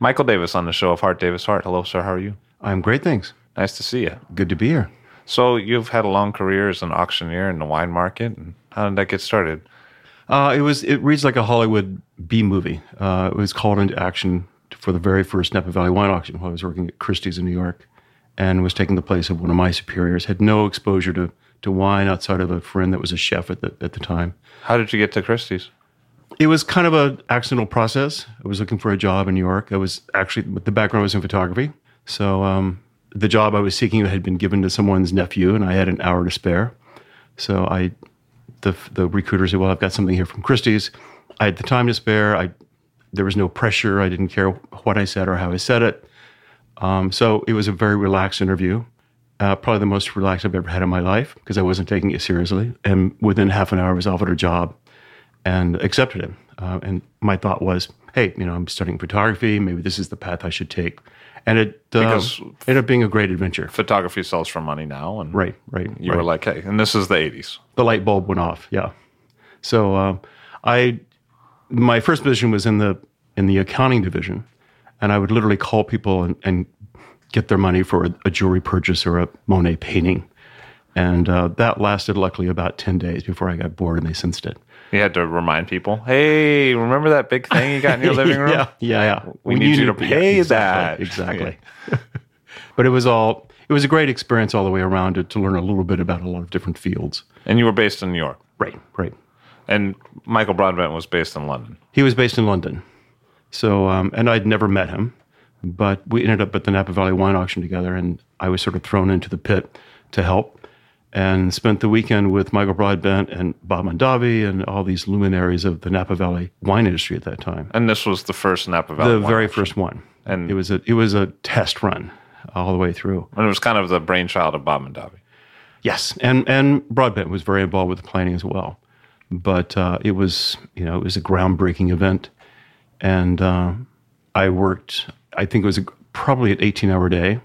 Michael Davis on the show of Hart Davis Hart. Hello, sir. How are you? I'm great, thanks. Nice to see you. Good to be here. So you've had a long career as an auctioneer in the wine market. And how did that get started? Uh, it was. It reads like a Hollywood B movie. Uh, it was called into action for the very first Napa Valley wine auction while I was working at Christie's in New York, and was taking the place of one of my superiors. Had no exposure to to wine outside of a friend that was a chef at the at the time. How did you get to Christie's? It was kind of an accidental process. I was looking for a job in New York. I was actually the background was in photography, so um, the job I was seeking had been given to someone's nephew, and I had an hour to spare. So I, the the recruiter said, "Well, I've got something here from Christie's." I had the time to spare. I there was no pressure. I didn't care what I said or how I said it. Um, so it was a very relaxed interview. Uh, probably the most relaxed I've ever had in my life because I wasn't taking it seriously. And within half an hour, I was offered a job and accepted it. Uh, and my thought was, hey, you know, I'm studying photography. Maybe this is the path I should take. And it uh, ended up being a great adventure. Photography sells for money now. And Right, right. you right. were like, hey, and this is the 80s. the light bulb went off. Yeah. So uh, I, my first position was in the in the accounting division, and I would literally call people and, and get their money for a, a jewelry purchase or a Monet painting, and uh, that lasted luckily about ten days before I got bored and they sensed it. You had to remind people, hey, remember that big thing you got in your living room? yeah, yeah, yeah. We need you to yeah, pay exactly, that. exactly. but it was all it was a great experience all the way around to, to learn a little bit about a lot of different fields. And you were based in New York. Right, right. And Michael Broadbent was based in London. He was based in London. So, um, and I'd never met him, but we ended up at the Napa Valley wine auction together, and I was sort of thrown into the pit to help and spent the weekend with Michael Broadbent and Bob Mondavi and all these luminaries of the Napa Valley wine industry at that time. And this was the first Napa Valley. The very first one. And- it was a it was a test run all the way through. And it was kind of the brainchild of Bob Mondavi. Yes, and and Broadbent was very involved with the planning as well. But uh, it was you know it was a groundbreaking event, and uh, I worked. I think it was a, probably an eighteen hour day,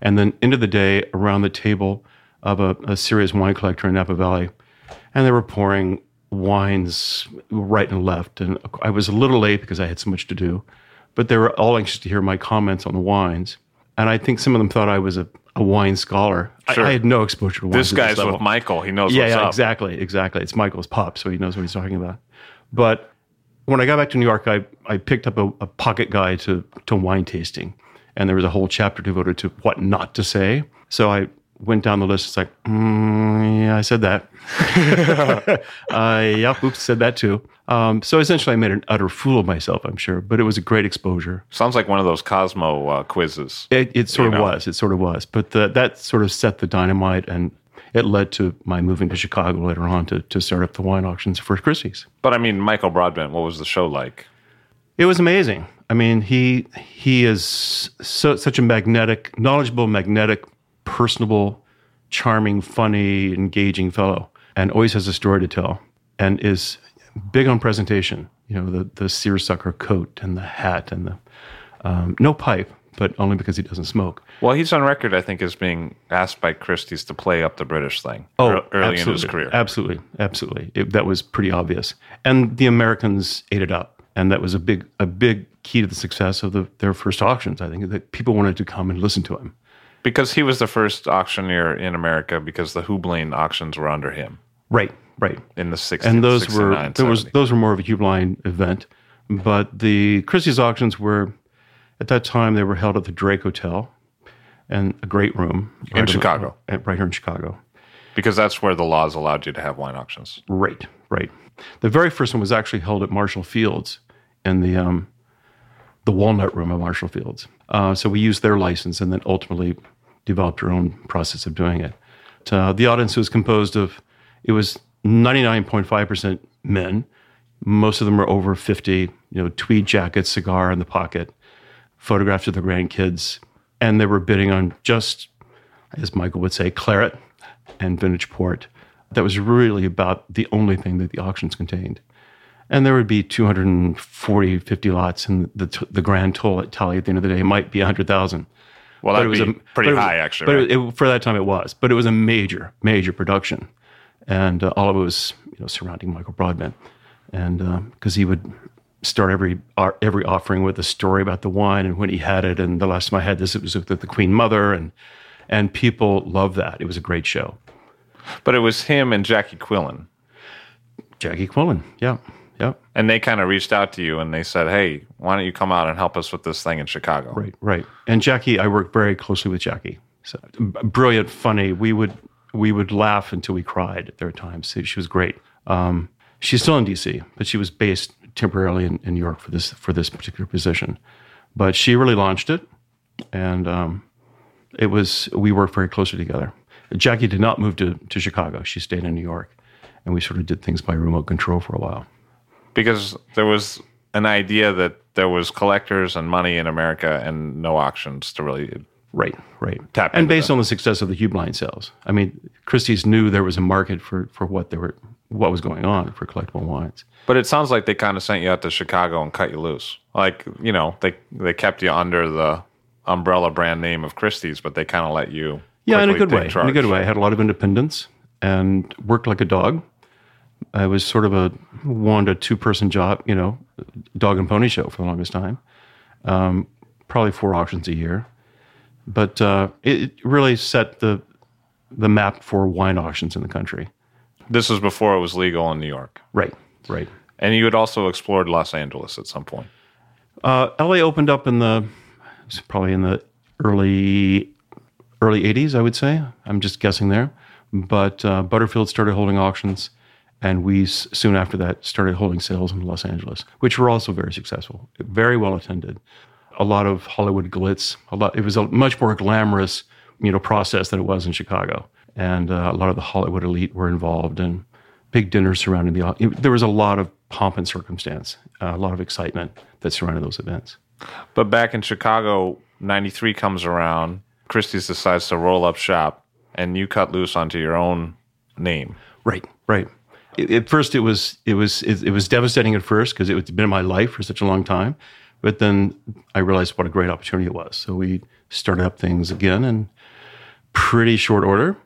and then into the day around the table of a, a serious wine collector in Napa Valley, and they were pouring wines right and left, and I was a little late because I had so much to do, but they were all anxious to hear my comments on the wines. And I think some of them thought I was a, a wine scholar. I- Sure. I, had no exposure to wine. This guy's with Michael. He knows Yeah, yeah, exactly, exactly. It's Michael's pop, so he knows what he's talking about. But when I got back to New York, I, I picked up a, a pocket guide to, to wine tasting, and there was a whole chapter devoted to what not to say. So I went down the list. It's like, mm, yeah, I said that. uh, yeah, oops, said that too. Um, so essentially, I made an utter fool of myself, I'm sure, but it was a great exposure. Sounds like one of those Cosmo uh, quizzes. It, it sort of know. was. It sort of was. But the, that sort of set the dynamite, and it led to my moving to Chicago later on to, to start up the wine auctions for Christie's. But I mean, Michael Broadbent, what was the show like? It was amazing. I mean, he he is so such a magnetic, knowledgeable, magnetic, personable, charming, funny, engaging fellow, and always has a story to tell, and is big on presentation. You know, the the seersucker coat and the hat and the um, no pipe, but only because he doesn't smoke. Well, he's on record, I think, as being asked by Christie's to play up the British thing ear- early in his career. Absolutely, absolutely. It, that was pretty obvious, and the Americans ate it up, and that was a big a big key to the success of the, their first auctions. I think that people wanted to come and listen to him. Because he was the first auctioneer in America because the Heublein auctions were under him Right, right. in the 60s. and those were 69, there was those were more of a Heublein event, but the Christie's auctions were at that time they were held at the Drake Hotel, and a great room In Chicago. right here in Chicago. because that's where the laws allowed you to have wine auctions. Right, right. The very first one was actually held at Marshall Fields in the um, the Walnut Room at Marshall Fields. Uh, so we used their license and then ultimately developed her own process of doing it. Uh, the audience was composed of it was ninety nine point five percent men. Most of them were over fifty. You know, tweed jackets, cigar in the pocket, photographs of their grandkids, and they were bidding on just, as Michael would say, claret and vintage port. That was really about the only thing that the auctions contained. And there would be 240, 50 lots, and the, the grand total tally at the end of the day might be 100,000. Well, that'd it was be a, pretty it was- high, actually. But right? it, it- for that time, it was. But it was a major, major production, and uh, all of it was you know surrounding Michael Broadbent, and because he would start every uh, every offering with a story about the wine and when he had it, and the last time I had this, it was with the Queen Mother, and and people loved that. It was a great show. but it was him and Jackie Quillen. Jackie Quillen, yeah, yeah, And they kind of reached out to you and they said, hey, why don't you come out and help us with this thing in Chicago? right, right. And Jackie, I worked very closely with Jackie. So, brilliant, funny. We would we would laugh until we cried. There were times she she was great. Um, she's still in D.C., but she was based temporarily in, in New York for this for this particular position. But she really launched it, and um, it was we worked very closely together. Jackie did not move to to Chicago. She stayed in New York, and we sort of did things by remote control for a while. Because there was an idea that there was collectors and money in America and no auctions to really. Right, right. Tap and based that. on the success of the Heublein sales, I mean, Christie's knew there was a market for for what they were, what was going on for collectible wines. But it sounds like they kind of sent you out to Chicago and cut you loose. Like, you know, they they kept you under the umbrella brand name of Christie's, but they kind of let you. Yeah, in a good way. In a charge. good way. I had a lot of independence and worked like a dog. I was sort of a one to two person job, you know, dog and pony show for the longest time. Um, probably four auctions a year, but uh, it really set the the map for wine auctions in the country. This was before it was legal in New York. Right, right. And you had also explored Los Angeles at some point. Uh, LA opened up in the probably in the early early '80s, I would say. I'm just guessing there. But uh, Butterfield started holding auctions, and we s- soon after that started holding sales in Los Angeles, which were also very successful, very well attended. A lot of Hollywood glitz. A lot. It was a much more glamorous, you know, process than it was in Chicago, and uh, a lot of the Hollywood elite were involved, and big dinners surrounding the. It, there was a lot of pomp and circumstance, uh, a lot of excitement that surrounded those events. But back in Chicago, 93 comes around. Christie's decides to roll up shop, and you cut loose onto your own name. Right, right. It- At first, it was it was it, it was devastating at first because it had been in my life for such a long time. But then I realized what a great opportunity it was. So we started up things again in pretty short order,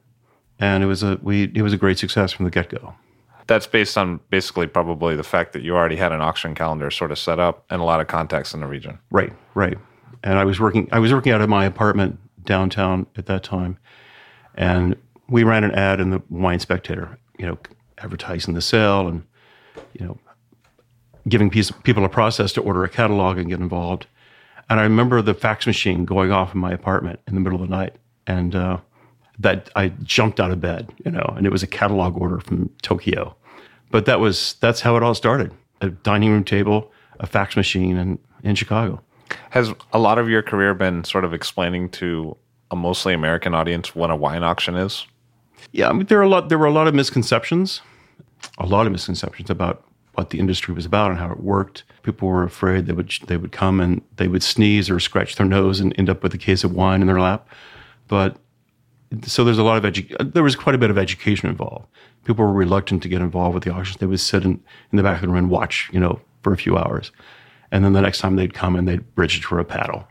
and it was a we it was a great success from the get go. That's based on basically probably the fact that you already had an auction calendar sort of set up and a lot of contacts in the region. Right, right. And I was working. I was working out of my apartment downtown at that time, and we ran an ad in the Wine Spectator. You know, advertising the sale and you know giving piece, people a process to order a catalog and get involved. And I remember the fax machine going off in my apartment in the middle of the night, and uh, that I jumped out of bed. You know, and it was a catalog order from Tokyo. But that was that's how it all started. A dining room table, a fax machine, and in Chicago. Has a lot of your career been sort of explaining to a mostly American audience what a wine auction is? Yeah, I mean, there are a lot. There were a lot of misconceptions, a lot of misconceptions about what the industry was about and how it worked. People were afraid they would they would come and they would sneeze or scratch their nose and end up with a case of wine in their lap. But so there's a lot of edu- there was quite a bit of education involved. People were reluctant to get involved with the auctions. They would sit in, in the back of the room and watch, you know, for a few hours, and then the next time they'd come and they'd bridge it for a paddle.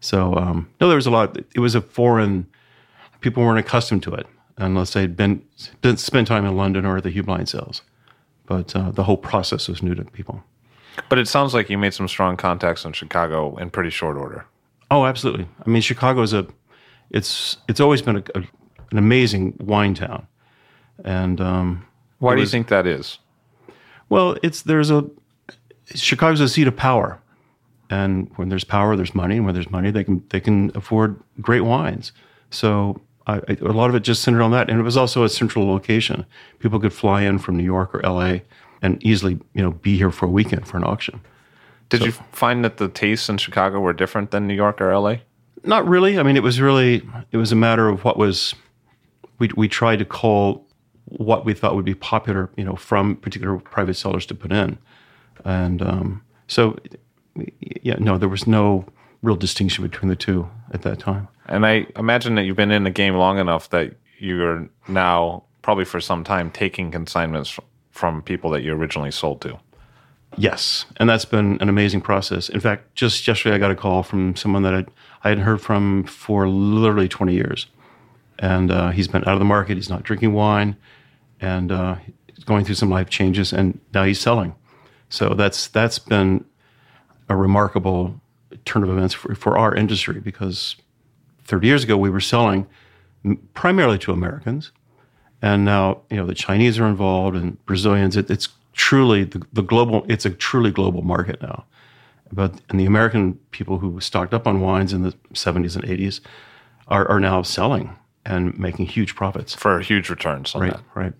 So um, no, there was a lot. It was a foreign. People weren't accustomed to it unless they'd been, spent time in London or at the Heublein sales. But uh, the whole process was new to people. But it sounds like you made some strong contacts in Chicago in pretty short order. Oh, absolutely. I mean, Chicago is a. It's it's always been a, a, an amazing wine town, and um, Why do you think that is? Well, it's there's a Chicago's a seat of power, and when there's power, there's money, and when there's money, they can they can afford great wines. So I, I, a lot of it just centered on that, and it was also a central location. People could fly in from New York or L.A. and easily you know be here for a weekend for an auction. Did you find that the tastes in Chicago were different than New York or LA? Not really. I mean, it was really it was a matter of what was we we tried to call what we thought would be popular, you know, from particular private sellers to put in, and um, so yeah, no, there was no real distinction between the two at that time. And I imagine that you've been in the game long enough that you're now probably for some time taking consignments from people that you originally sold to. Yes, and that's been an amazing process. In fact, just yesterday I got a call from someone that I'd, I hadn't heard from for literally 20 years, and uh, he's been out of the market. He's not drinking wine, and uh, he's going through some life changes, and now he's selling. So that's that's been a remarkable turn of events for, for our industry because 30 years ago we were selling primarily to Americans, and now you know the Chinese are involved and Brazilians. It, it's truly the, the global. It's a truly global market now. But and the American people who stocked up on wines in the 70s and 80s are, are now selling and making huge profits. For huge returns on Right, that. right.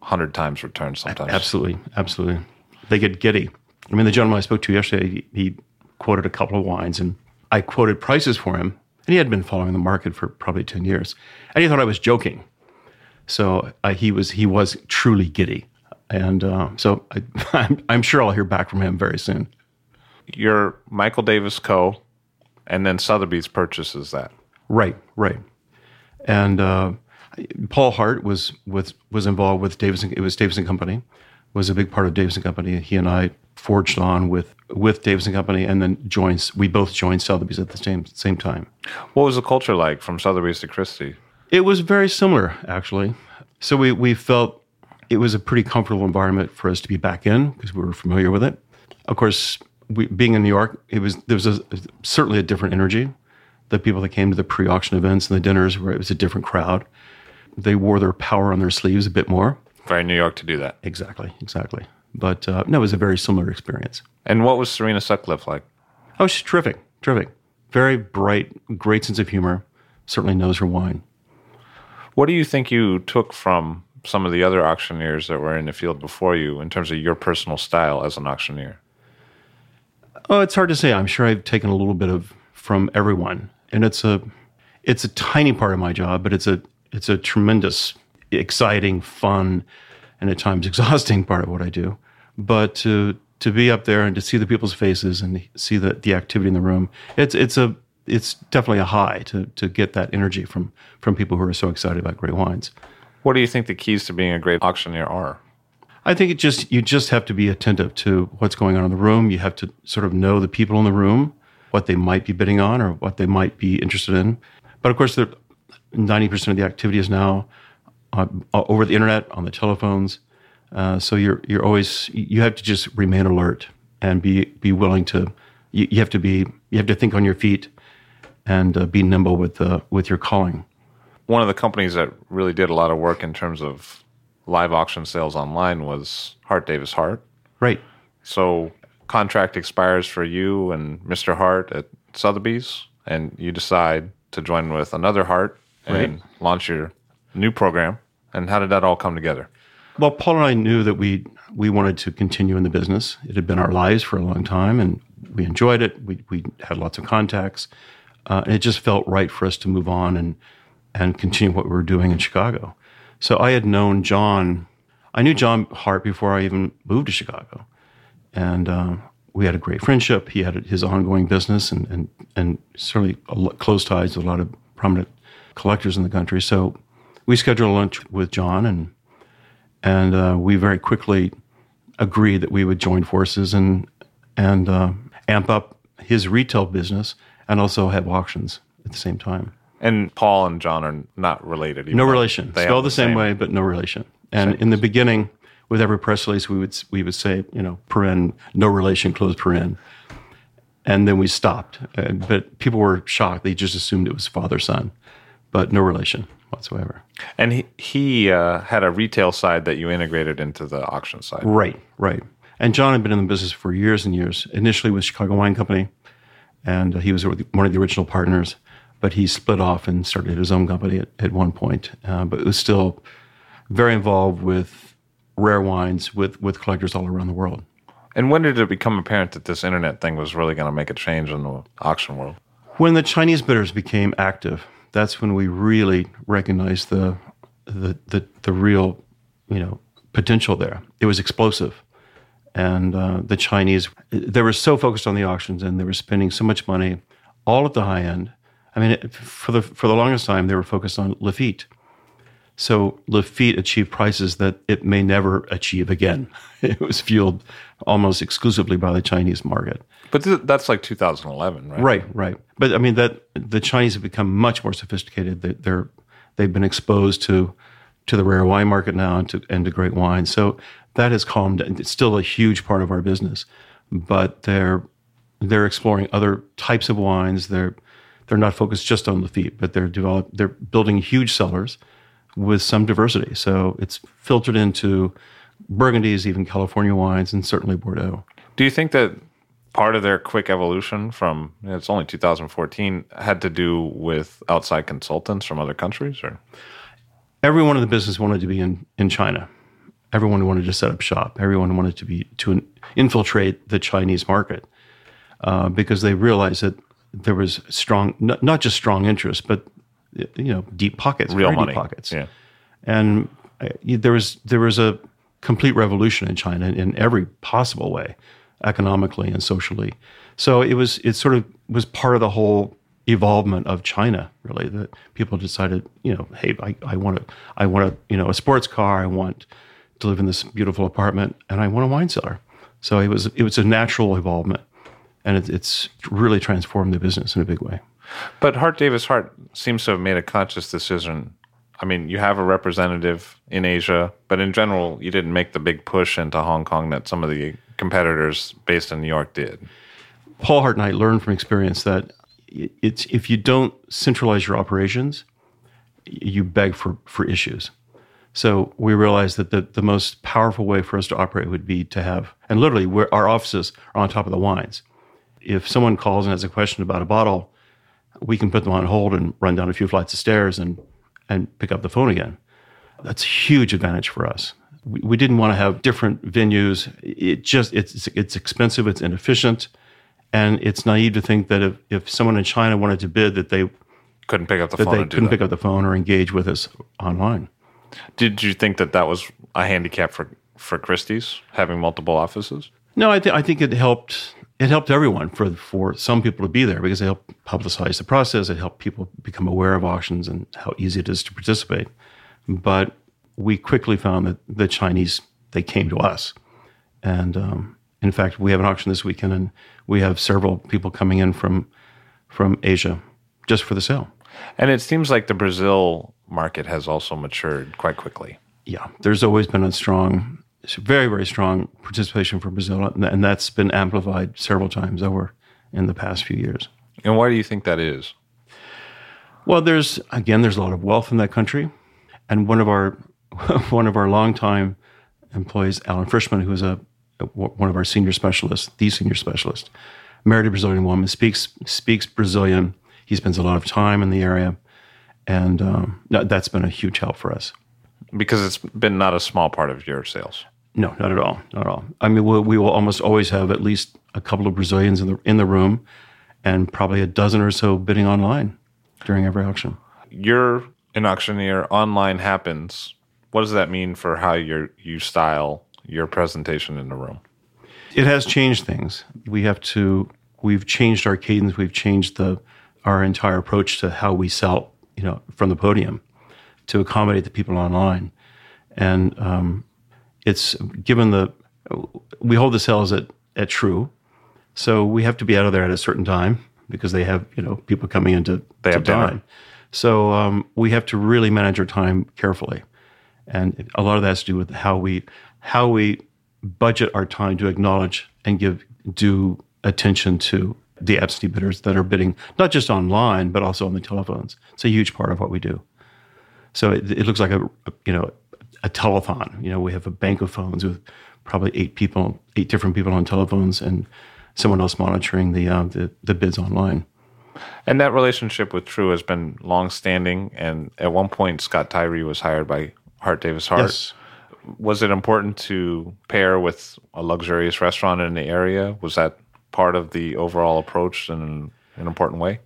100 times returns sometimes. Absolutely, absolutely. They get giddy. I mean, the gentleman I spoke to yesterday, he, he quoted a couple of wines, and I quoted prices for him, and he had been following the market for probably ten years, and he thought I was joking. So uh, he was he was truly giddy, and uh, so I, I'm, I'm sure I'll hear back from him very soon. You're Michael Davis Co. And then Sotheby's purchases that. Right, right. And uh, Paul Hart was with was involved with Davis. It was Davis and Company, was a big part of Davis and Company. He and I forged on with with Davis and Company, and then joined. We both joined Sotheby's at the same same time. What was the culture like from Sotheby's to Christie? It was very similar, actually. So we we felt it was a pretty comfortable environment for us to be back in because we were familiar with it. Of course, we, being in New York, it was there was a, certainly a different energy. The people that came to the pre-auction events and the dinners, where it was a different crowd. They wore their power on their sleeves a bit more. Very New York to do that. Exactly, exactly. But uh, no, it was a very similar experience. And what was Serena Sutcliffe like? Oh, she's terrific, terrific. Very bright, great sense of humor. Certainly knows her wine. What do you think you took from some of the other auctioneers that were in the field before you in terms of your personal style as an auctioneer? Oh, it's hard to say. I'm sure I've taken a little bit of from everyone, and it's a it's a tiny part of my job, but it's a it's a tremendous, exciting, fun, and at times exhausting part of what I do. But to to be up there and to see the people's faces and see the the activity in the room, it's it's a it's definitely a high to to get that energy from from people who are so excited about great wines. What do you think the keys to being a great auctioneer are? I think it just you just have to be attentive to what's going on in the room. You have to sort of know the people in the room, what they might be bidding on or what they might be interested in. But of course, ninety percent of the activity is now uh, over the internet, on the telephones. Uh, so you're you're always you have to just remain alert and be be willing to. You, you have to be you have to think on your feet and uh, be nimble with uh, with your calling. One of the companies that really did a lot of work in terms of live auction sales online was Hart Davis Hart. Right. So contract expires for you and Mr. Hart at Sotheby's, and you decide to join with another Hart and Right. launch your new program. And how did that all come together? Well, Paul and I knew that we we wanted to continue in the business. It had been our lives for a long time, and we enjoyed it. We we had lots of contacts, uh, and it just felt right for us to move on and and continue what we were doing in Chicago. So I had known John. I knew John Hart before I even moved to Chicago, and uh, we had a great friendship. He had his ongoing business, and and and certainly close ties to a lot of prominent collectors in the country. So we scheduled a lunch with John and and uh, we very quickly agreed that we would join forces and and uh, amp up his retail business and also have auctions at the same time. And Paul and John are not related. No relation. they Spelled the same, way, but no relation. And in the beginning, with every press release, we would we would say, you know, paren, no relation, close paren, and then we stopped. Uh, but people were shocked; they just assumed it was father son, but no relation whatsoever. And he he uh, had a retail side that you integrated into the auction side. Right, right. And John had been in the business for years and years. Initially with Chicago Wine Company, and uh, he was one of the original partners. But he split off and started his own company at, at one point. Uh, but it was still very involved with rare wines with, with collectors all around the world. And when did it become apparent that this internet thing was really going to make a change in the auction world? When the Chinese bidders became active, that's when we really recognized the the the, the real, you know, potential there. It was explosive, and uh, the Chinese they were so focused on the auctions and they were spending so much money, all at the high end. I mean, for the for the longest time, they were focused on Lafite. So Lafite achieved prices that it may never achieve again. It was fueled almost exclusively by the Chinese market. But th- that's like 2011, right? Right, right. But I mean that the Chinese have become much more sophisticated. They, they're they've been exposed to to the rare wine market now and to and to great wine. So that has calmed. It's still a huge part of our business, but they're they're exploring other types of wines. They're they're not focused just on Lafite, but they're develop they're building huge cellars with some diversity. So it's filtered into Burgundies, even California wines, and certainly Bordeaux. Do you think that part of their quick evolution from it's only 2014 had to do with outside consultants from other countries or Everyone in the business wanted to be in, in China. Everyone wanted to set up shop. Everyone wanted to be to infiltrate the Chinese market uh, because they realized that there was strong, not, not just strong interest, but you know, deep pockets, real money? deep pockets. Yeah. and uh, there was there was a complete revolution in China in every possible way, economically and socially. So it was it sort of was part of the whole evolvement of China. Really, that people decided, you know, hey, I, I want to I want a you know a sports car. I want to live in this beautiful apartment, and I want a wine cellar. So it was it was a natural evolvement, and it, it's really transformed the business in a big way. But Hart Davis Hart seems to have made a conscious decision. I mean, you have a representative in Asia, but in general, you didn't make the big push into Hong Kong that some of the competitors based in New York did. Paul Hart and I learned from experience that it's if you don't centralize your operations, you beg for, for issues. So we realized that the, the most powerful way for us to operate would be to have, and literally, our offices are on top of the wines. If someone calls and has a question about a bottle, we can put them on hold and run down a few flights of stairs and, and pick up the phone again. That's a huge advantage for us. We, we didn't want to have different venues. It just it's it's expensive, it's inefficient, and it's naive to think that if, if someone in China wanted to bid that they Couldn't pick up the that phone they couldn't that. pick up the phone or engage with us online. Did you think that that was a handicap for for Christie's having multiple offices? No, I, th- I think it helped. It helped everyone for for some people to be there because it helped publicize the process. It helped people become aware of auctions and how easy it is to participate. But we quickly found that the Chinese they came to us, and um, in fact, we have an auction this weekend, and we have several people coming in from from Asia just for the sale. And it seems like the Brazil market has also matured quite quickly. yeah, there's always been a strong, very, very strong participation for Brazil, and and that's been amplified several times over in the past few years. And why do you think that is? Well, there's again, there's a lot of wealth in that country, and one of our one of our longtime employees, Alan Frischman, who is a one of our senior specialists, the senior specialist, married a Brazilian woman, speaks speaks Brazilian. He spends a lot of time in the area, and um, that- that's been a huge help for us. Because it's been not a small part of your sales. No, not at all. Not at all. I mean, we'll, we will almost always have at least a couple of Brazilians in the in the room, and probably a dozen or so bidding online during every auction. You're an auctioneer. Online happens. What does that mean for how you you style your presentation in the room? It has changed things. We have to. We've changed our cadence. We've changed the our entire approach to how we sell. You know, from the podium to accommodate the people online, and um, it's given the we hold the sales at at Tru, so we have to be out of there at a certain time because they have you know people coming in to, They to have dinner. dine. So um, we have to really manage our time carefully, and a lot of that has to do with how we how we budget our time to acknowledge and give due attention to the absentee bidders that are bidding not just online but also on the telephones. It's a huge part of what we do. So it, it looks like a, a you know a telethon. You know, we have a bank of phones with probably eight people, eight different people on telephones, and someone else monitoring the uh, the, the bids online. And that relationship with Tru has been long-standing. And at one point, Scott Tyree was hired by Hart Davis Hart. Yes. Was it important to pair with a luxurious restaurant in the area? Was that part of the overall approach in an important way?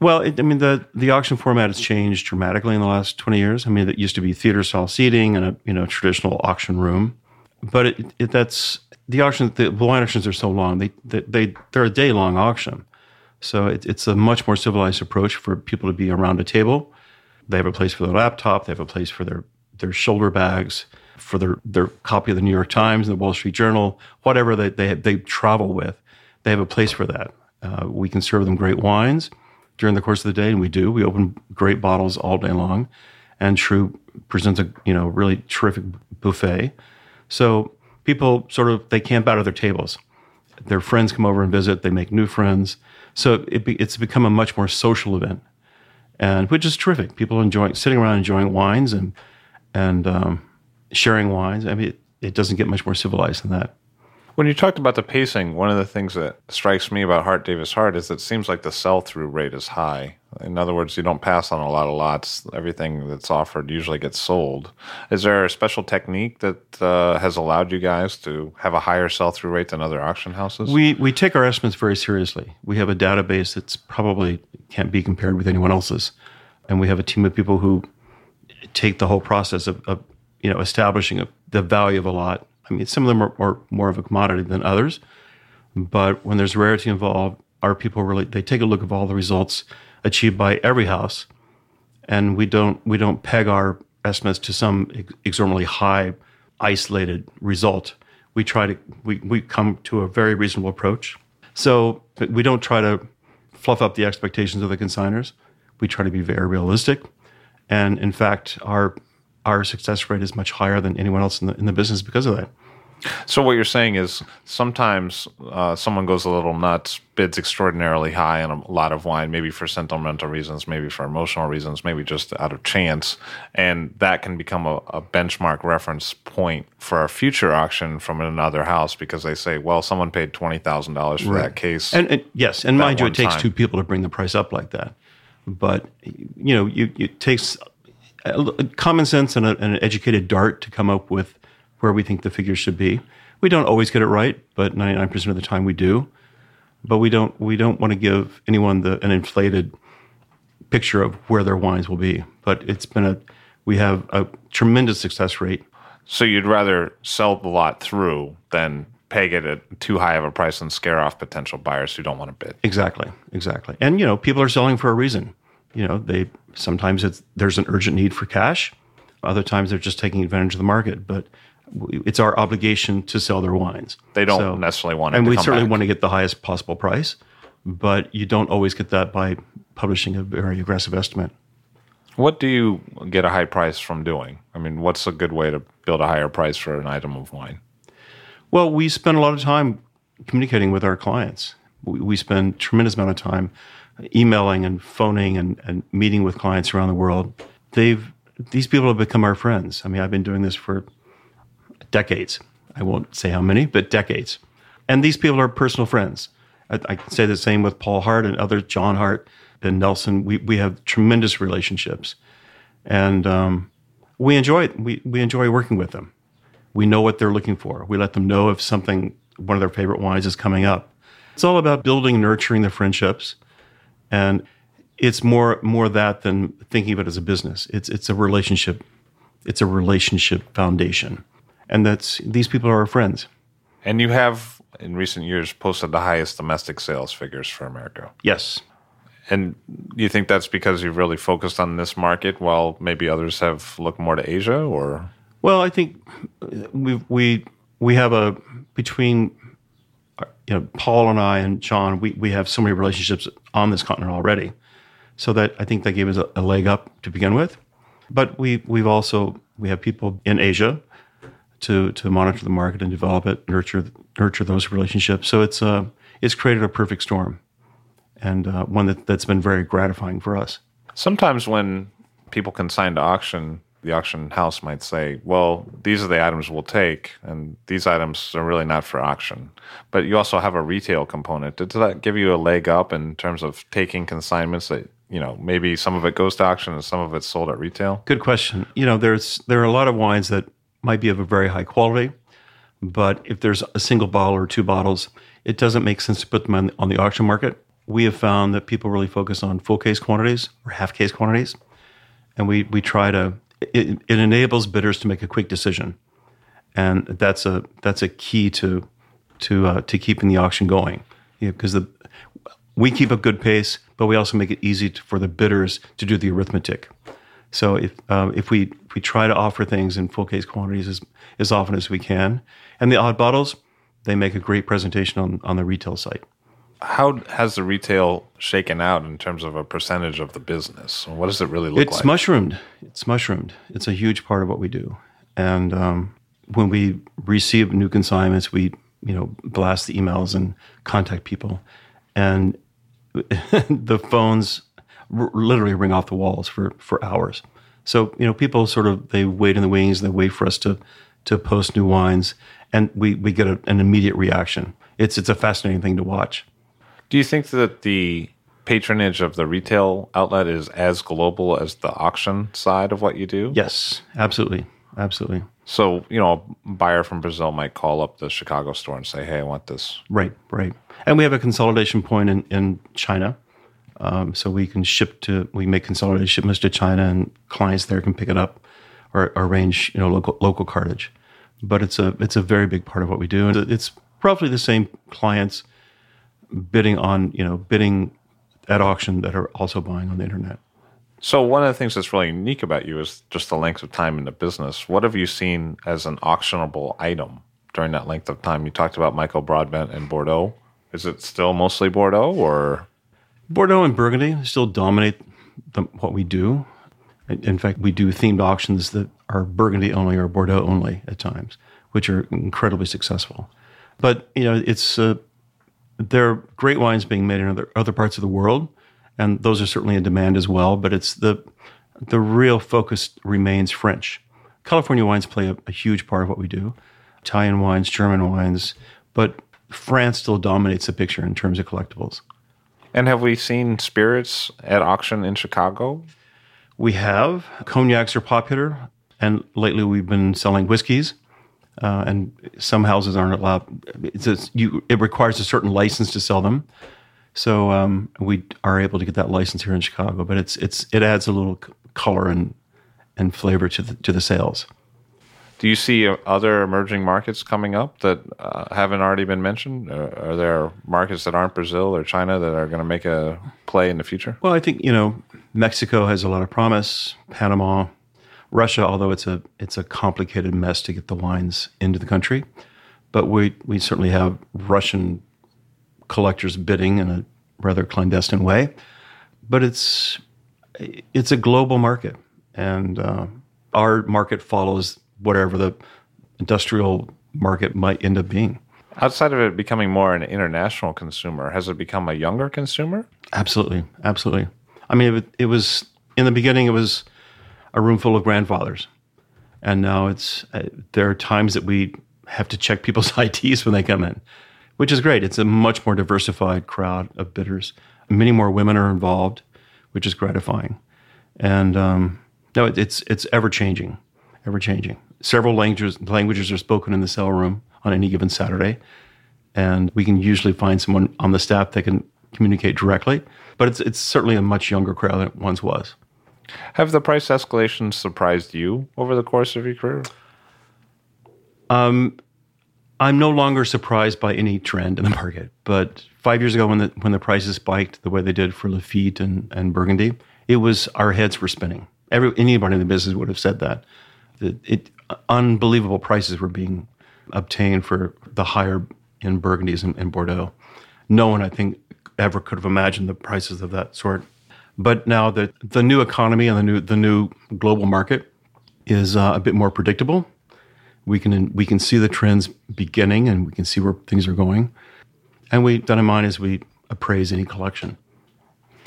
Well, it, I mean, the the auction format has changed dramatically in the last twenty years. I mean, it used to be theater style seating and a you know traditional auction room, but it, it that's the auction. The wine auctions are so long; they they, they they're a day long auction, so it, it's a much more civilized approach for people to be around a table. They have a place for their laptop. They have a place for their their shoulder bags, for their their copy of the New York Times, and the Wall Street Journal, whatever they they they travel with. They have a place for that. Uh, we can serve them great wines during the course of the day, and we do. We open great bottles all day long, and Tru presents a you know really terrific buffet. So people sort of they camp out of their tables. Their friends come over and visit. They make new friends. So it be, it's become a much more social event, and which is terrific. People enjoying sitting around enjoying wines and and um, sharing wines. I mean, it, it doesn't get much more civilized than that. When you talked about the pacing, one of the things that strikes me about Hart Davis Hart is it seems like the sell through rate is high. In other words, you don't pass on a lot of lots. Everything that's offered usually gets sold. Is there a special technique that uh, has allowed you guys to have a higher sell through rate than other auction houses? We we take our estimates very seriously. We have a database that's probably can't be compared with anyone else's, and we have a team of people who take the whole process of, of you know establishing a, the value of a lot. I mean, some of them are, are more of a commodity than others, but when there's rarity involved, our people really they take a look of all the results achieved by every house, and we don't we don't peg our estimates to some ex- exorbitantly high isolated result. We try to we, we come to a very reasonable approach. So we don't try to fluff up the expectations of the consigners. We try to be very realistic, and in fact, our our success rate is much higher than anyone else in the in the business because of that. So what you're saying is sometimes uh, someone goes a little nuts, bids extraordinarily high on a lot of wine, maybe for sentimental reasons, maybe for emotional reasons, maybe just out of chance, and that can become a, a benchmark reference point for a future auction from another house because they say, well, someone paid twenty thousand dollars for that case. And, and yes, and mind you, it takes time. two people to bring the price up like that. But you know, you, it takes common sense and, a, and an educated dart to come up with where we think the figures should be. We don't always get it right, but ninety nine percent of the time we do. But we don't we don't want to give anyone the an inflated picture of where their wines will be. But it's been a we have a tremendous success rate. so you'd rather sell the lot through than peg it at too high of a price and scare off potential buyers who don't want to bid. Exactly, exactly. And you know, people are selling for a reason. You know, they sometimes it's there's an urgent need for cash. Other times they're just taking advantage of the market. But it's our obligation to sell their wines. They don't So- necessarily want and we certainly back. want to get the highest possible price. But you don't always get that by publishing a very aggressive estimate. What do you get a high price from doing? I mean, what's a good way to build a higher price for an item of wine? Well, we spend a lot of time communicating with our clients. We, spend tremendous amount of time emailing and phoning and, and meeting with clients around the world. They've these people have become our friends. I mean, I've been doing this for decades. I won't say how many, but decades. And these people are personal friends. I, can say the same with Paul Hart and other John Hart and Nelson. We we have tremendous relationships, and um, we enjoy. We we enjoy working with them we know what they're looking for. We let them know if something, one of their favorite wines is coming up. It's all about building, nurturing the friendships, and it's more more that than thinking of it as a business. It's it's a relationship. It's a relationship foundation, and that's these people are our friends. And you have, in recent years, posted the highest domestic sales figures for America. Yes, And you think that's because you've really focused on this market while maybe others have looked more to Asia or? Well, I think we we we have a between you know, Paul and I and John, we, we have so many relationships on this continent already. So that I think that gave us a, a leg up to begin with. But we, we've also, we have people in Asia to, to monitor the market and develop it, nurture, nurture those relationships. So it's, uh, it's created a perfect storm and uh, one that, that's been very gratifying for us. Sometimes when people consign to auction, the auction house might say, well, these are the items we'll take, and these items are really not for auction. But you also have a retail component. Does that give you a leg up in terms of taking consignments that, you know, maybe some of it goes to auction and some of it's sold at retail? Good question. You know, there's there are a lot of wines that might be of a very high quality, but if there's a single bottle or two bottles, it doesn't make sense to put them on, on the auction market. We have found that people really focus on full case quantities or half case quantities, and we we try to it, it enables bidders to make a quick decision, and that's a that's a key to to uh, to keeping the auction going. Because the we keep a good pace, but we also make it easy to, for the bidders to do the arithmetic. So if um, if we if we try to offer things in full case quantities as as often as we can, and the odd bottles, they make a great presentation on on the retail site. How has the retail shaken out in terms of a percentage of the business? What does it really look it's like? It's mushroomed. It's mushroomed. It's a huge part of what we do. And um, when we receive new consignments, we you know blast the emails and contact people, and the phones r- literally ring off the walls for for hours. So you know people sort of they wait in the wings. They wait for us to to post new wines, and we we get a, an immediate reaction. It's it's a fascinating thing to watch. Do you think that the patronage of the retail outlet is as global as the auction side of what you do? Yes, absolutely. Absolutely. So, you know, a buyer from Brazil might call up the Chicago store and say, hey, I want this. Right, right. And we have a consolidation point in, in China. Um, so we can ship to, we make consolidated shipments to China and clients there can pick it up or, or arrange, you know, local, local cartage. But it's a, it's a very big part of what we do. And it's roughly the same clients bidding on, you know, bidding at auction that are also buying on the internet. So one of the things that's really unique about you is just the length of time in the business. What have you seen as an auctionable item during that length of time? You talked about Michael Broadbent and Bordeaux. Is it still mostly Bordeaux or Bordeaux and Burgundy still dominate the, what we do. In fact, we do themed auctions that are Burgundy only or Bordeaux only at times, which are incredibly successful. But you know, it's uh, there are great wines being made in other other parts of the world, and those are certainly in demand as well. But it's the the real focus remains French. California wines play a, a huge part of what we do. Italian wines, German wines, but France still dominates the picture in terms of collectibles. And have we seen spirits at auction in Chicago? We have. Cognacs are popular, and lately we've been selling whiskeys. Uh, and some houses aren't allowed. It's a, you, it requires a certain license to sell them. So um, we are able to get that license here in Chicago, but it's it's it adds a little color and and flavor to the to the sales. Do you see uh, other emerging markets coming up that uh, haven't already been mentioned? Uh, are there markets that aren't Brazil or China that are going to make a play in the future? Well, I think you know Mexico has a lot of promise. Panama, Russia, although it's a it's a complicated mess to get the wines into the country, but we we certainly have Russian collectors bidding in a rather clandestine way. But it's it's a global market, and uh, our market follows whatever the industrial market might end up being. Outside of it becoming more an international consumer, has it become a younger consumer? Absolutely, absolutely. I mean, it, it was in the beginning. It was a room full of grandfathers, and now it's uh, there are times that we have to check people's IDs when they come in, which is great. It's a much more diversified crowd of bidders. Many more women are involved, which is gratifying, and um, no, it, it's it's ever changing, ever changing. Several languages languages are spoken in the cell room on any given Saturday, and we can usually find someone on the staff that can communicate directly. But it's it's certainly a much younger crowd than it once was. Have the price escalations surprised you over the course of your career? Um, I'm no longer surprised by any trend in the market. But five years ago, when the when the prices spiked the way they did for Lafite and, and Burgundy, it was our heads were spinning. Every anybody in the business would have said that. That it unbelievable prices were being obtained for the higher in Burgundies and, and Bordeaux. No one, I think, ever could have imagined the prices of that sort. But now the the new economy and the new the new global market is uh, a bit more predictable. We can we can see the trends beginning, and we can see where things are going. And we that in mind as we appraise any collection.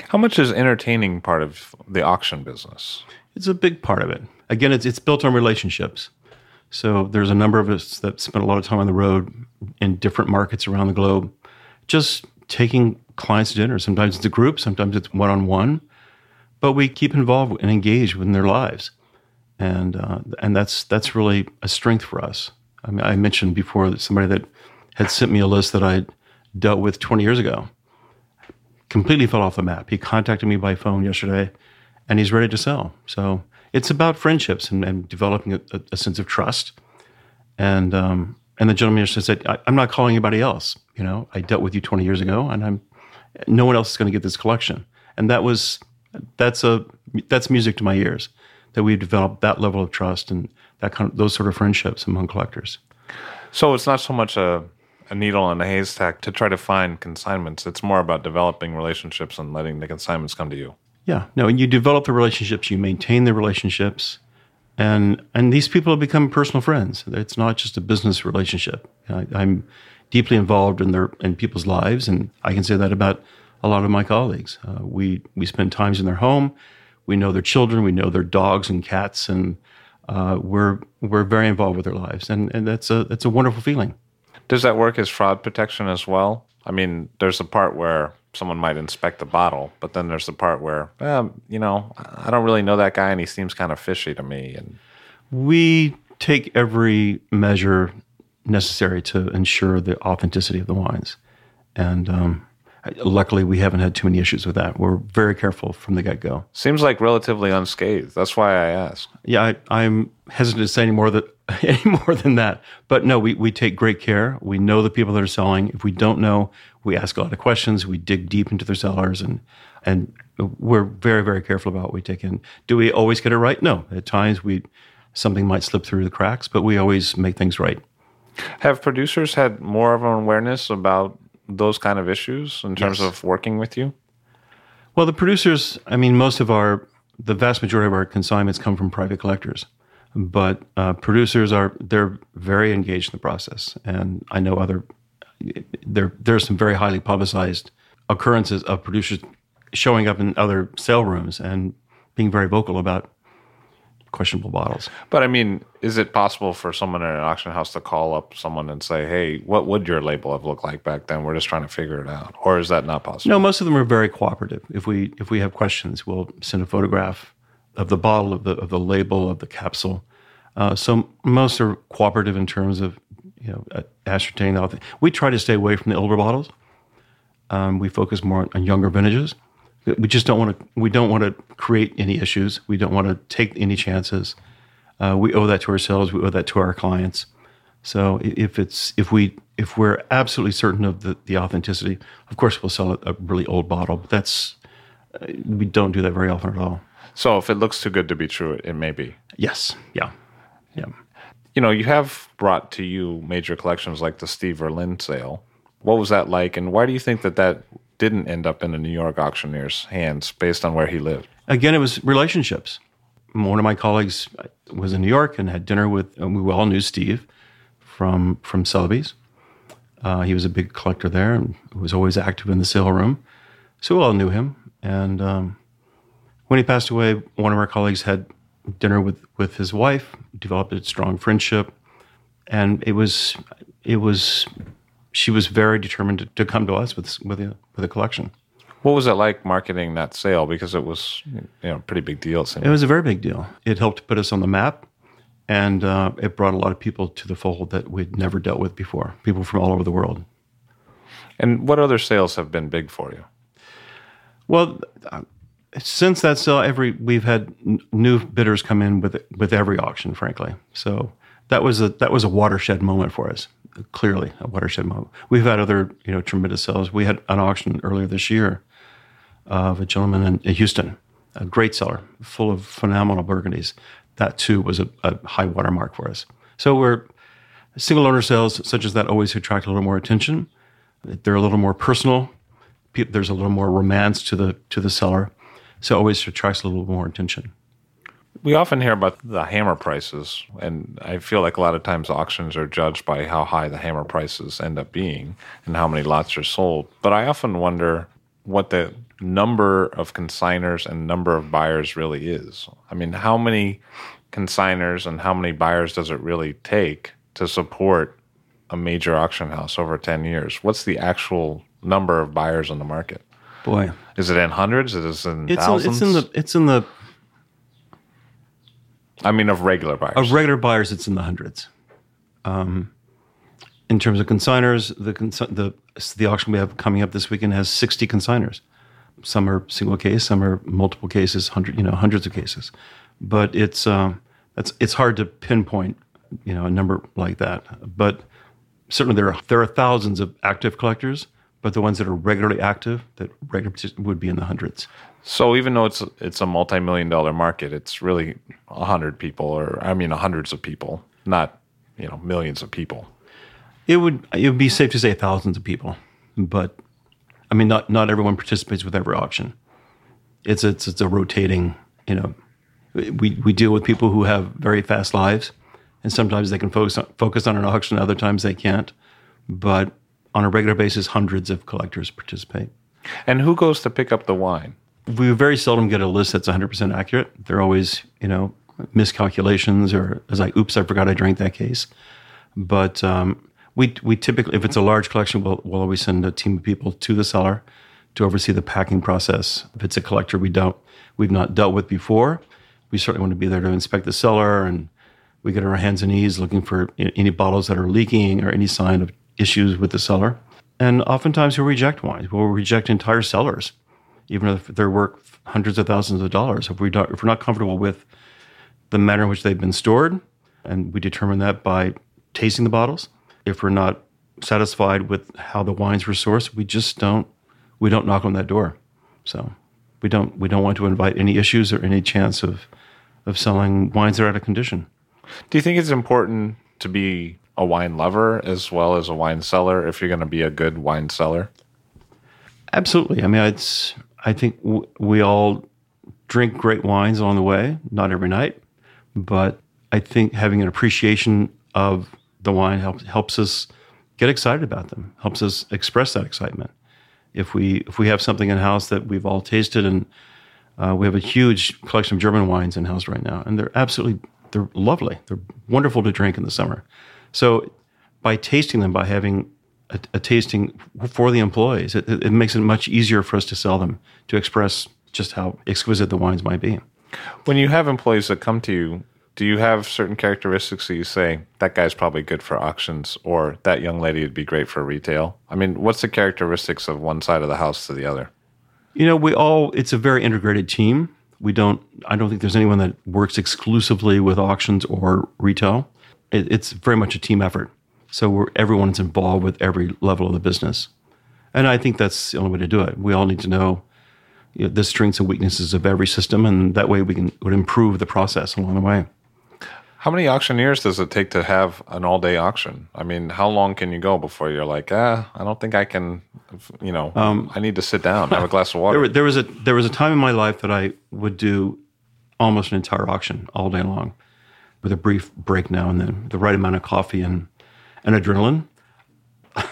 How much is entertaining part of the auction business? It's a big part of it. Again, it's it's built on relationships. So there's a number of us that spend a lot of time on the road in different markets around the globe, just taking clients to dinner. Sometimes it's a group, sometimes it's one on one, but we keep involved and engaged in their lives, and uh, and that's that's really a strength for us. I mean, I mentioned before that somebody that had sent me a list that I dealt with 20 years ago completely fell off the map. He contacted me by phone yesterday, and he's ready to sell. So it's about friendships and, and developing a, a, sense of trust. And um, and the gentleman just said, I, "I'm not calling anybody else. You know, I dealt with you 20 years ago, and I'm no one else is going to get this collection." And that was that's a that's music to my ears that we've developed that level of trust and that kind of those sort of friendships among collectors. So it's not so much a a needle in a haystack to try to find consignments. It's more about developing relationships and letting the consignments come to you. Yeah, no, you develop the relationships, you maintain the relationships, and and these people have become personal friends. It's not just a business relationship. I, am deeply involved in their in people's lives, and I can say that about a lot of my colleagues. Uh, we we spend times in their home. We know their children. We know their dogs and cats, and uh, we're we're very involved with their lives, and and that's a that's a wonderful feeling. Does that work as fraud protection as well? I mean, there's a part where someone might inspect the bottle, but then there's the part where, um, you know, I don't really know that guy and he seems kind of fishy to me. And we take every measure necessary to ensure the authenticity of the wines, and um, luckily we haven't had too many issues with that. We're very careful from the get go. Seems like relatively unscathed. That's why I ask. Yeah, I, I'm hesitant to say any more that any more than that. But no, we, we take great care. We know the people that are selling. If we don't know, we ask a lot of questions. We dig deep into their sellers, and and we're very very careful about what we take in. Do we always get it right? No. At times we something might slip through the cracks, but we always make things right. Have producers had more of an awareness about those kind of issues in terms yes. of working with you? Well, the producers, I mean, most of our, the vast majority of our consignments come from private collectors but uh, producers are they're very engaged in the process and i know other there there's some very highly publicized occurrences of producers showing up in other sale rooms and being very vocal about questionable bottles but i mean is it possible for someone at an auction house to call up someone and say hey what would your label have looked like back then we're just trying to figure it out or is that not possible no most of them are very cooperative if we if we have questions we'll send a photograph of the bottle, of the of the label, of the capsule. Uh, so most are cooperative in terms of you know ascertaining all things. We try to stay away from the older bottles. Um, we focus more on, younger vintages. We just don't want to. We don't want to create any issues. We don't want to take any chances. Uh, we owe that to ourselves. We owe that to our clients. So if it's if we if we're absolutely certain of the, the authenticity, of course we'll sell a, a really old bottle. But that's uh, we don't do that very often at all. So if it looks too good to be true, it may be. Yes. Yeah. Yeah. You know, you have brought to you major collections like the Steve Verlin sale. What was that like, and why do you think that that didn't end up in a New York auctioneer's hands based on where he lived? Again, it was relationships. One of my colleagues was in New York and had dinner with, we all knew Steve from from Sotheby's. Uh, he was a big collector there and was always active in the sale room. So we all knew him. And um, when he passed away, one of our colleagues had dinner with, with his wife, developed a strong friendship, and it was it was she was very determined to, to come to us with with a, with a collection. What was it like marketing that sale? Because it was you know a pretty big deal. It was a very big deal. It helped put us on the map, and uh, it brought a lot of people to the fold that we'd never dealt with before. People from all over the world. And what other sales have been big for you? Well, since that sale, every we've had n- new bidders come in with with every auction, frankly. So that was a that was a watershed moment for us. Clearly, a watershed moment. We've had other you know tremendous sales. We had an auction earlier this year of a gentleman in, Houston, a great seller, full of phenomenal burgundies. That too was a, a high watermark for us. So we're Single owner sales, such as that, always attract a little more attention. They're a little more personal. There's a little more romance to the to the seller, so it always attracts a little more attention. We often hear about the hammer prices, and I feel like a lot of times auctions are judged by how high the hammer prices end up being and how many lots are sold. But I often wonder what the number of consigners and number of buyers really is. I mean, how many consigners and how many buyers does it really take to support a major auction house over 10 years? What's the actual number of buyers on the market? Boy, Is it in hundreds? Is it in it's in, thousands? it's in the it's in the I mean, of regular buyers. of regular buyers. It's in the hundreds. Um, in terms of consigners, the the the auction we have coming up this weekend has sixty consigners. Some are single case, some are multiple cases, hundred you know hundreds of cases. But it's um, that's it's hard to pinpoint you know a number like that. But certainly there are there are thousands of active collectors, but the ones that are regularly active that regularly would be in the hundreds. So even though it's it's a multi-million dollar market, it's really a hundred people, or I mean, hundreds of people, not you know millions of people. It would it would be safe to say thousands of people, but I mean not not everyone participates with every auction. It's it's it's a rotating, you know. We we deal with people who have very fast lives, and sometimes they can focus on, focus on an auction, other times they can't. But on a regular basis, hundreds of collectors participate. And who goes to pick up the wine? We very seldom get a list that's 100% accurate. They're always, you know, miscalculations or as like, oops, I forgot I drank that case. But um, we we typically, if it's a large collection, we'll we'll always send a team of people to the seller to oversee the packing process. If it's a collector we don't we've not dealt with before, we certainly want to be there to inspect the cellar and we get on our hands and knees looking for any bottles that are leaking or any sign of issues with the cellar. And oftentimes we'll reject wines. We'll reject entire cellars, even if they're worth hundreds of thousands of dollars. If, we don't, if we're not comfortable with the manner in which they've been stored, and we determine that by tasting the bottles. If we're not satisfied with how the wines were sourced, we just don't we don't knock on that door. So we don't we don't want to invite any issues or any chance of of selling wines that are out of condition. Do you think it's important to be a wine lover as well as a wine seller if you're going to be a good wine seller? Absolutely. I mean, it's. I think w- we all drink great wines along the way. Not every night, but I think having an appreciation of the wine helps helps us get excited about them. Helps us express that excitement. If we if we have something in house that we've all tasted, and uh, we have a huge collection of German wines in house right now, and they're absolutely they're lovely. They're wonderful to drink in the summer. So by tasting them, by having a, a tasting for the employees, it, it makes it much easier for us to sell them, to express just how exquisite the wines might be. When you have employees that come to you, do you have certain characteristics that you say that guy's probably good for auctions or that young lady would be great for retail? I mean, what's the characteristics of one side of the house to the other? You know, we all, it's a very integrated team. We don't, I don't think there's anyone that works exclusively with auctions or retail. It, it's very much a team effort. So we're, everyone's involved with every level of the business. And I think that's the only way to do it. We all need to know, you know the strengths and weaknesses of every system, and that way we can would improve the process along the way. How many auctioneers does it take to have an all day auction? I mean, how long can you go before you're like, ah, I don't think I can, you know, I need to sit down, have a glass of water? There, there was a there was a time in my life that I would do almost an entire auction all day long, with a brief break now and then, the right amount of coffee and and adrenaline.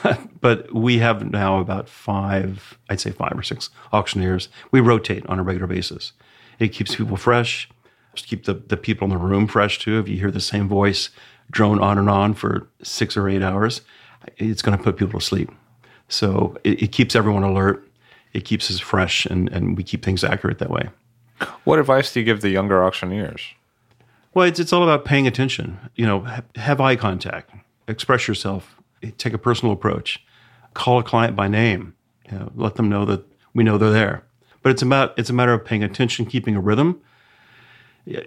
but we have now about five, I'd say five or six auctioneers. We rotate on a regular basis. It keeps people fresh, just keep the, the people in the room fresh too. If you hear the same voice drone on and on for six or eight hours, it's going to put people to sleep. So it, it keeps everyone alert. It keeps us fresh, and, and we keep things accurate that way. what advice do you give the younger auctioneers? Well, it's, it's all about paying attention. You know, ha- have eye contact, express yourself, take a personal approach, call a client by name, you know, let them know that we know they're there. But it's about it's a matter of paying attention, keeping a rhythm.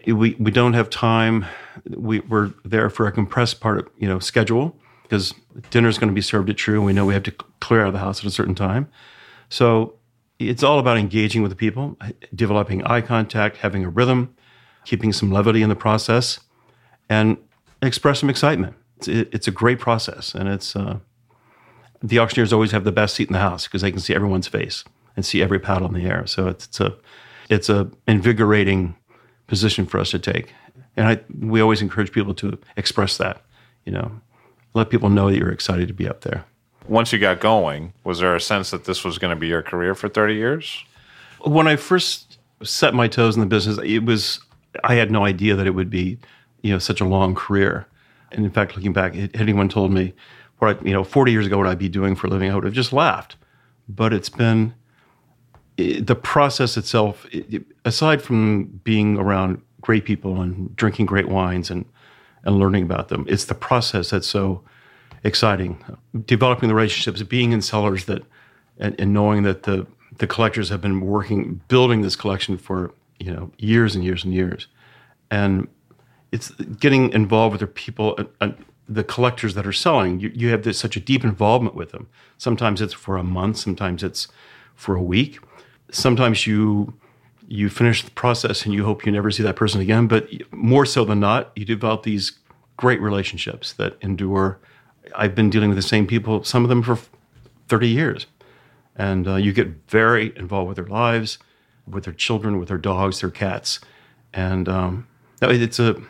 We we don't have time. We, we're there for a compressed part of you know schedule because dinner is going to be served at Tru, and we know we have to clear out of the house at a certain time. So it's all about engaging with the people, developing eye contact, having a rhythm, keeping some levity in the process, and express some excitement. It's, it, it's a great process, and it's uh, the auctioneers always have the best seat in the house because they can see everyone's face and see every paddle in the air. So it's, it's a it's a invigorating position for us to take, and I we always encourage people to express that. You know, let people know that you're excited to be up there. Once you got going, was there a sense that this was going to be your career for 30 years? When I first set my toes in the business, it was I had no idea that it would be, you know, such a long career. And in fact, looking back, had anyone told me what I, you know, 40 years ago what I'd be doing for a living, I would have just laughed. But it's been it, the process itself. It, aside from being around great people and drinking great wines and and learning about them, it's the process that's so exciting. Developing the relationships, being in cellars that, and, and knowing that the the collectors have been working, building this collection for you know years and years and years, and it's getting involved with the people, uh, uh, the collectors that are selling. You, you have this, such a deep involvement with them. Sometimes it's for a month, sometimes it's for a week, sometimes you you finish the process and you hope you never see that person again. But more so than not, you develop these great relationships that endure. I've been dealing with the same people, some of them for 30 years. And uh, you get very involved with their lives, with their children, with their dogs, their cats. And um, it's a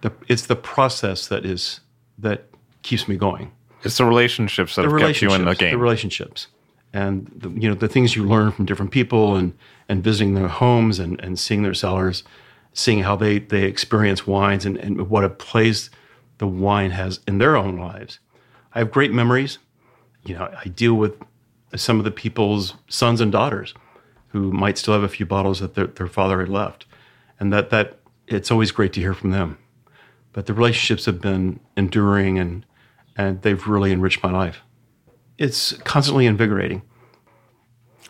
the, it's the process that is that keeps me going. It's the relationships that the have kept you in the game. The relationships, and the, you know the things you learn from different people, and and visiting their homes, and and seeing their cellars, seeing how they they experience wines, and and what a place the wine has in their own lives. I have great memories. You know, I deal with some of the people's sons and daughters who might still have a few bottles that their, their father had left, and that that it's always great to hear from them but the relationships have been enduring and and they've really enriched my life. It's constantly invigorating.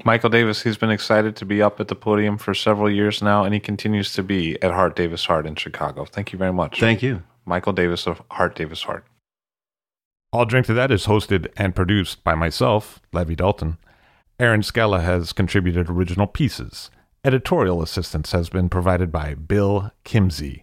Michael Davis, he's been excited to be up at the podium for several years now, and he continues to be at Hart Davis Hart in Chicago. Thank you very much. Thank you. Michael Davis of Hart Davis Hart. I'll Drink to That is hosted and produced by myself, Levi Dalton. Erin Scala has contributed original pieces. Editorial assistance has been provided by Bill Kimsey.